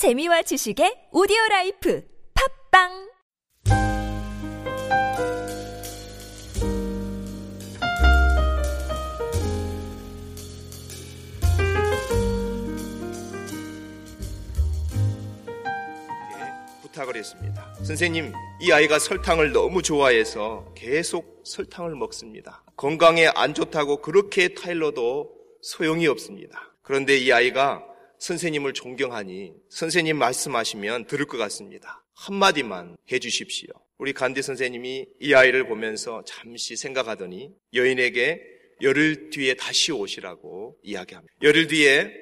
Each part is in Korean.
재미와 지식의 오디오 라이프 팟빵 예, 부탁을 했습니다. 선생님, 이 아이가 설탕을 너무 좋아해서 계속 설탕을 먹습니다. 건강에 안 좋다고 그렇게 타일러도 소용이 없습니다. 그런데 이 아이가 선생님을 존경하니 선생님 말씀하시면 들을 것 같습니다. 한마디만 해 주십시오. 우리 간디 선생님이 이 아이를 보면서 잠시 생각하더니 여인에게 열흘 뒤에 다시 오시라고 이야기합니다. 열흘 뒤에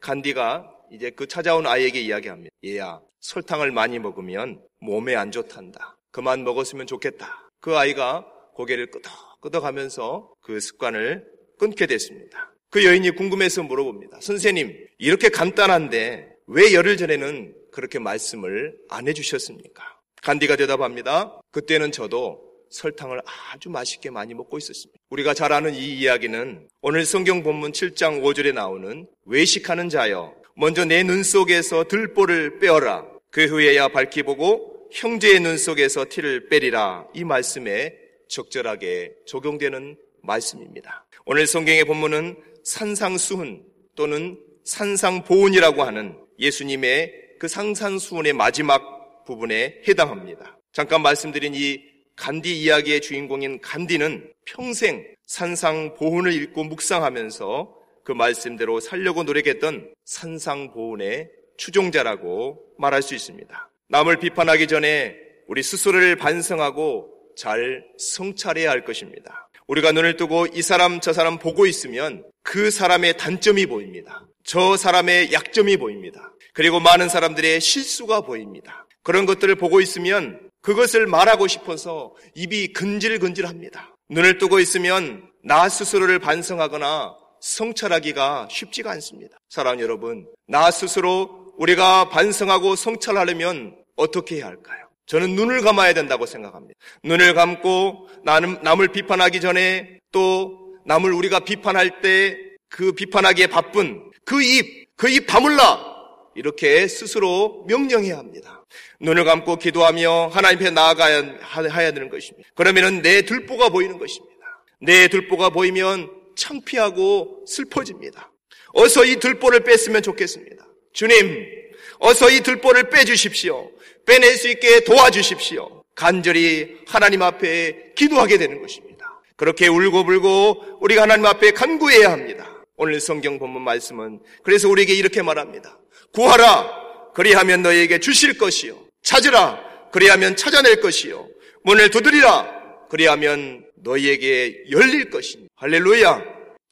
간디가 이제 그 찾아온 아이에게 이야기합니다. 얘야, 설탕을 많이 먹으면 몸에 안 좋단다. 그만 먹었으면 좋겠다. 그 아이가 고개를 끄덕끄덕 하면서 그 습관을 끊게 됐습니다. 그 여인이 궁금해서 물어봅니다. 선생님, 이렇게 간단한데 왜 열흘 전에는 그렇게 말씀을 안 해주셨습니까? 간디가 대답합니다. 그때는 저도 설탕을 아주 맛있게 많이 먹고 있었습니다. 우리가 잘 아는 이 이야기는 오늘 성경 본문 7장 5절에 나오는 외식하는 자여 먼저 내 눈 속에서 들보를 빼어라 그 후에야 밝히 보고 형제의 눈 속에서 티를 빼리라 이 말씀에 적절하게 적용되는 말씀입니다. 오늘 성경의 본문은 산상수훈 또는 산상보훈이라고 하는 예수님의 그 상산수훈의 마지막 부분에 해당합니다. 잠깐 말씀드린 이 간디 이야기의 주인공인 간디는 평생 산상보훈을 읽고 묵상하면서 그 말씀대로 살려고 노력했던 산상보훈의 추종자라고 말할 수 있습니다. 남을 비판하기 전에 우리 스스로를 반성하고 잘 성찰해야 할 것입니다. 우리가 눈을 뜨고 이 사람 저 사람 보고 있으면 그 사람의 단점이 보입니다. 저 사람의 약점이 보입니다. 그리고 많은 사람들의 실수가 보입니다. 그런 것들을 보고 있으면 그것을 말하고 싶어서 입이 근질근질합니다. 눈을 뜨고 있으면 나 스스로를 반성하거나 성찰하기가 쉽지가 않습니다. 사랑 여러분, 나 스스로 우리가 반성하고 성찰하려면 어떻게 해야 할까요? 저는 눈을 감아야 된다고 생각합니다. 눈을 감고 나는 남을 비판하기 전에 또 남을 우리가 비판할 때 그 비판하기에 바쁜 그 입, 그 입 다물라! 이렇게 스스로 명령해야 합니다. 눈을 감고 기도하며 하나님 앞에 나아가야 해야 되는 것입니다. 그러면은 내 들보가 보이는 것입니다. 내 들보가 보이면 창피하고 슬퍼집니다. 어서 이 들보를 뺐으면 좋겠습니다. 주님, 어서 이 들보를 빼주십시오. 빼낼 수 있게 도와주십시오. 간절히 하나님 앞에 기도하게 되는 것입니다. 그렇게 울고불고 우리가 하나님 앞에 간구해야 합니다. 오늘 성경 본문 말씀은 그래서 우리에게 이렇게 말합니다. 구하라 그리하면 너에게 주실 것이요 찾으라 그리하면 찾아낼 것이요 문을 두드리라 그리하면 너희에게 열릴 것입니다. 할렐루야.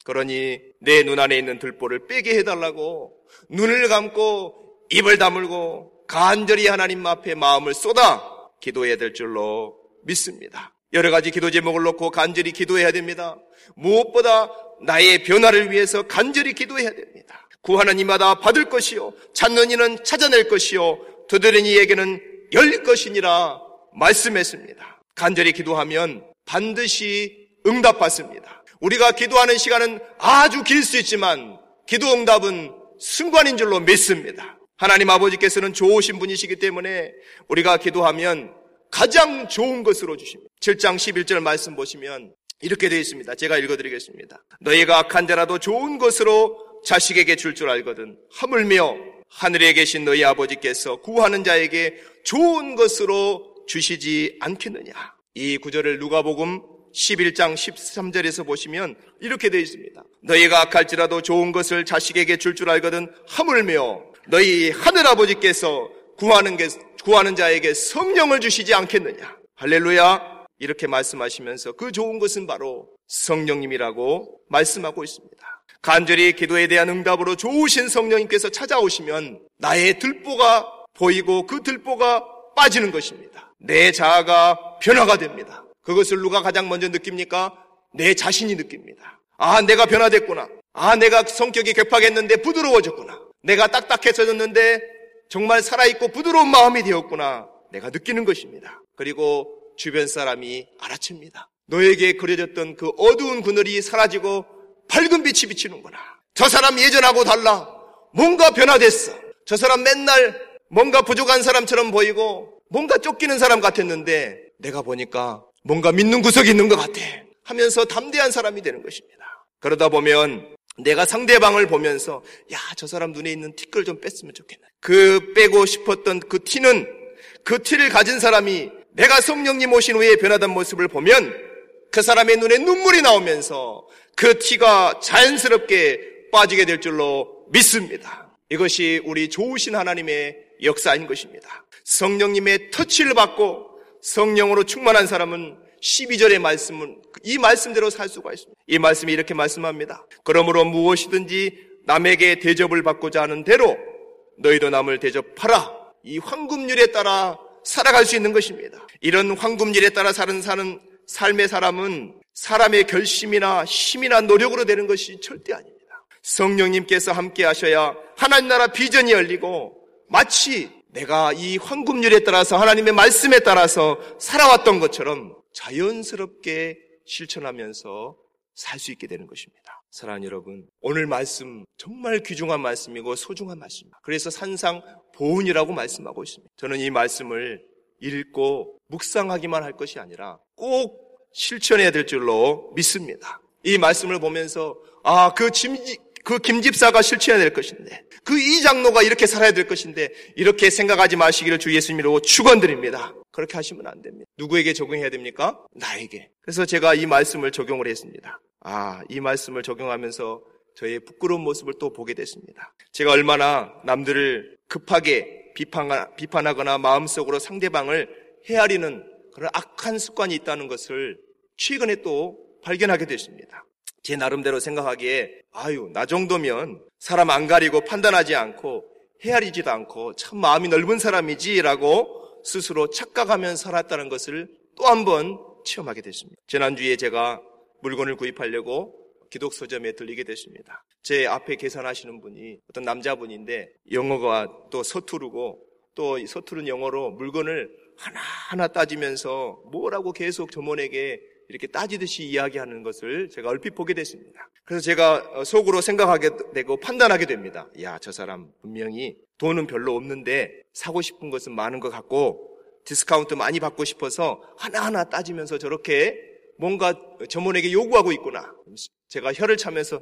그러니 내 눈 안에 있는 들보를 빼게 해달라고 눈을 감고 입을 다물고 간절히 하나님 앞에 마음을 쏟아 기도해야 될 줄로 믿습니다. 여러 가지 기도 제목을 놓고 간절히 기도해야 됩니다. 무엇보다 나의 변화를 위해서 간절히 기도해야 됩니다. 구하는 이마다 받을 것이요. 찾는 이는 찾아낼 것이요. 두드리는 이에게는 열릴 것이니라 말씀했습니다. 간절히 기도하면 반드시 응답받습니다. 우리가 기도하는 시간은 아주 길 수 있지만 기도 응답은 순간인 줄로 믿습니다. 하나님 아버지께서는 좋으신 분이시기 때문에 우리가 기도하면 가장 좋은 것으로 주십니다. 7장 11절 말씀 보시면 이렇게 되어 있습니다. 제가 읽어드리겠습니다. 너희가 악한 자라도 좋은 것으로 자식에게 줄줄 알거든 하물며 하늘에 계신 너희 아버지께서 구하는 자에게 좋은 것으로 주시지 않겠느냐. 이 구절을 누가복음 11장 13절에서 보시면 이렇게 되어 있습니다. 너희가 악할지라도 좋은 것을 자식에게 줄줄 알거든 하물며 너희 하늘 아버지께서 구하는 게 구하는 자에게 성령을 주시지 않겠느냐. 할렐루야. 이렇게 말씀하시면서 그 좋은 것은 바로 성령님이라고 말씀하고 있습니다. 간절히 기도에 대한 응답으로 좋으신 성령님께서 찾아오시면 나의 들보가 보이고 그 들보가 빠지는 것입니다. 내 자아가 변화가 됩니다. 그것을 누가 가장 먼저 느낍니까? 내 자신이 느낍니다. 아, 내가 변화됐구나. 아, 내가 성격이 괴팍했는데 부드러워졌구나. 내가 딱딱해졌는데 정말 살아있고 부드러운 마음이 되었구나. 내가 느끼는 것입니다. 그리고 주변 사람이 알아챕니다. 너에게 그려졌던 그 어두운 그늘이 사라지고 밝은 빛이 비치는구나. 저 사람 예전하고 달라. 뭔가 변화됐어. 저 사람 맨날 뭔가 부족한 사람처럼 보이고 뭔가 쫓기는 사람 같았는데 내가 보니까 뭔가 믿는 구석이 있는 것 같아 하면서 담대한 사람이 되는 것입니다. 그러다 보면 내가 상대방을 보면서 야 저 사람 눈에 있는 티끌 좀 뺐으면 좋겠네. 그 빼고 싶었던 그 티는 그 티를 가진 사람이 내가 성령님 오신 후에 변하던 모습을 보면 그 사람의 눈에 눈물이 나오면서 그 티가 자연스럽게 빠지게 될 줄로 믿습니다. 이것이 우리 좋으신 하나님의 역사인 것입니다. 성령님의 터치를 받고 성령으로 충만한 사람은 12절의 말씀은 이 말씀대로 살 수가 있습니다. 이 말씀이 이렇게 말씀합니다. 그러므로 무엇이든지 남에게 대접을 받고자 하는 대로 너희도 남을 대접하라. 이 황금률에 따라 살아갈 수 있는 것입니다. 이런 황금률에 따라 사는 사는 삶의 사람은 사람의 결심이나 힘이나 노력으로 되는 것이 절대 아닙니다. 성령님께서 함께 하셔야 하나님 나라 비전이 열리고 마치 내가 이 황금률에 따라서 하나님의 말씀에 따라서 살아왔던 것처럼 자연스럽게 실천하면서 살 수 있게 되는 것입니다. 사랑하는 여러분, 오늘 말씀 정말 귀중한 말씀이고 소중한 말씀입니다. 그래서 산상 보은이라고 말씀하고 있습니다. 저는 이 말씀을 읽고 묵상하기만 할 것이 아니라 꼭 실천해야 될 줄로 믿습니다. 이 말씀을 보면서 아, 그 그 김 집사가 실천해야 될 것인데, 그 이 장로가 이렇게 살아야 될 것인데, 이렇게 생각하지 마시기를 주 예수님으로 축원드립니다. 그렇게 하시면 안 됩니다. 누구에게 적용해야 됩니까? 나에게. 그래서 제가 이 말씀을 적용을 했습니다. 아, 이 말씀을 적용하면서 저의 부끄러운 모습을 또 보게 됐습니다. 제가 얼마나 남들을 급하게 비판하거나 마음속으로 상대방을 헤아리는 그런 악한 습관이 있다는 것을 최근에 또 발견하게 됐습니다. 제 나름대로 생각하기에 아유 나 정도면 사람 안 가리고 판단하지 않고 헤아리지도 않고 참 마음이 넓은 사람이지라고 스스로 착각하며 살았다는 것을 또 한 번 체험하게 됐습니다. 지난주에 제가 물건을 구입하려고 기독 서점에 들리게 됐습니다. 제 앞에 계산하시는 분이 어떤 남자분인데 영어가 또 서투르고 또 서투른 영어로 물건을 하나하나 따지면서 뭐라고 계속 점원에게 이렇게 따지듯이 이야기하는 것을 제가 얼핏 보게 됐습니다. 그래서 제가 어, 속으로 생각하게 되고 판단하게 됩니다. 야, 저 사람 분명히 돈은 별로 없는데 사고 싶은 것은 많은 것 같고 디스카운트 많이 받고 싶어서 하나하나 따지면서 저렇게 뭔가 점원에게 요구하고 있구나. 제가 혀를 차면서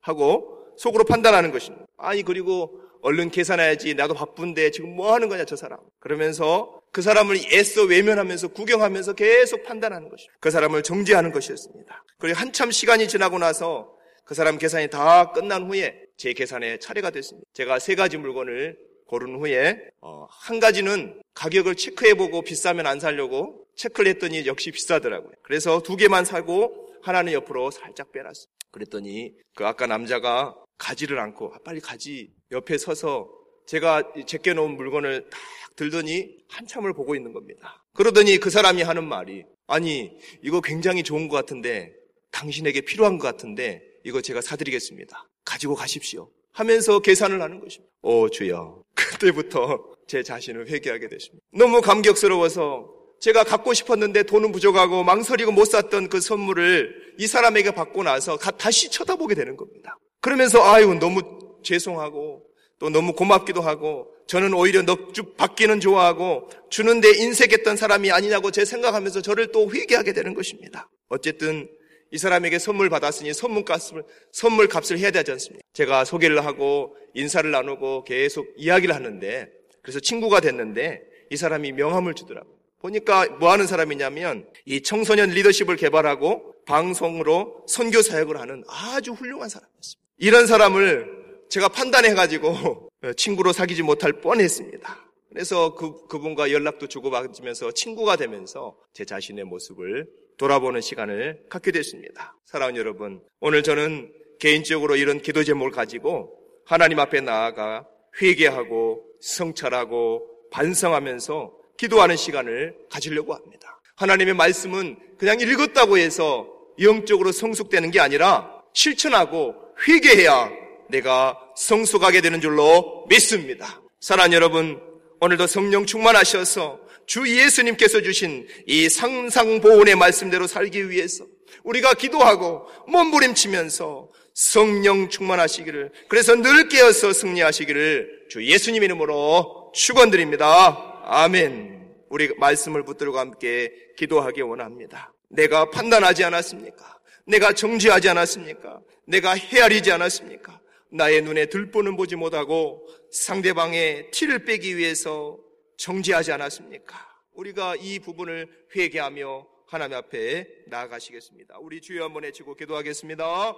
하고 속으로 판단하는 것입니다. 아니, 그리고 얼른 계산해야지. 나도 바쁜데 지금 뭐 하는 거냐, 저 사람. 그러면서 그 사람을 애써 외면하면서 구경하면서 계속 판단하는 것이죠. 그 사람을 정죄하는 것이었습니다. 그리고 한참 시간이 지나고 나서 그 사람 계산이 다 끝난 후에 제 계산에 차례가 됐습니다. 제가 세 가지 물건을 고른 후에 어, 한 가지는 가격을 체크해보고 비싸면 안 사려고 체크를 했더니 역시 비싸더라고요. 그래서 두 개만 사고 하나는 옆으로 살짝 빼놨어요. 그랬더니 그 아까 남자가 가지를 않고 아, 빨리 가지 옆에 서서 제가 제껴놓은 물건을 딱 들더니 한참을 보고 있는 겁니다. 그러더니 그 사람이 하는 말이 아니 이거 굉장히 좋은 것 같은데 당신에게 필요한 것 같은데 이거 제가 사드리겠습니다. 가지고 가십시오. 하면서 계산을 하는 것입니다. 오 주여 그때부터 제 자신을 회개하게 됐습니다. 너무 감격스러워서 제가 갖고 싶었는데 돈은 부족하고 망설이고 못 샀던 그 선물을 이 사람에게 받고 나서 다시 쳐다보게 되는 겁니다. 그러면서 아유 너무 죄송하고 또 너무 고맙기도 하고 저는 오히려 넉죽 받기는 좋아하고 주는데 인색했던 사람이 아니냐고 제 생각하면서 저를 또 회개하게 되는 것입니다. 어쨌든 이 사람에게 선물 받았으니 선물 값을, 선물 값을 해야 되지 않습니까? 제가 소개를 하고 인사를 나누고 계속 이야기를 하는데 그래서 친구가 됐는데 이 사람이 명함을 주더라고요. 보니까 뭐 하는 사람이냐면 이 청소년 리더십을 개발하고 방송으로 선교 사역을 하는 아주 훌륭한 사람이었습니다. 이런 사람을 제가 판단해가지고 친구로 사귀지 못할 뻔했습니다. 그래서 그, 그분과 연락도 주고받으면서 친구가 되면서 제 자신의 모습을 돌아보는 시간을 갖게 됐습니다. 사랑하는 여러분, 오늘 저는 개인적으로 이런 기도 제목을 가지고 하나님 앞에 나아가 회개하고 성찰하고 반성하면서 기도하는 시간을 가지려고 합니다. 하나님의 말씀은 그냥 읽었다고 해서 영적으로 성숙되는 게 아니라 실천하고 회개해야 내가 성숙하게 되는 줄로 믿습니다. 사랑하는 여러분, 오늘도 성령 충만하셔서 주 예수님께서 주신 이 상상보온의 말씀대로 살기 위해서 우리가 기도하고 몸부림치면서 성령 충만하시기를 그래서 늘 깨어서 승리하시기를 주 예수님 이름으로 축원드립니다. 아멘. 우리 말씀을 붙들고 함께 기도하기 원합니다. 내가 판단하지 않았습니까? 내가 정지하지 않았습니까? 내가 헤아리지 않았습니까? 나의 눈에 들보는 보지 못하고 상대방의 티를 빼기 위해서 정지하지 않았습니까? 우리가 이 부분을 회개하며 하나님 앞에 나아가시겠습니다. 우리 주여 한번 외치고 기도하겠습니다.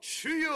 주여!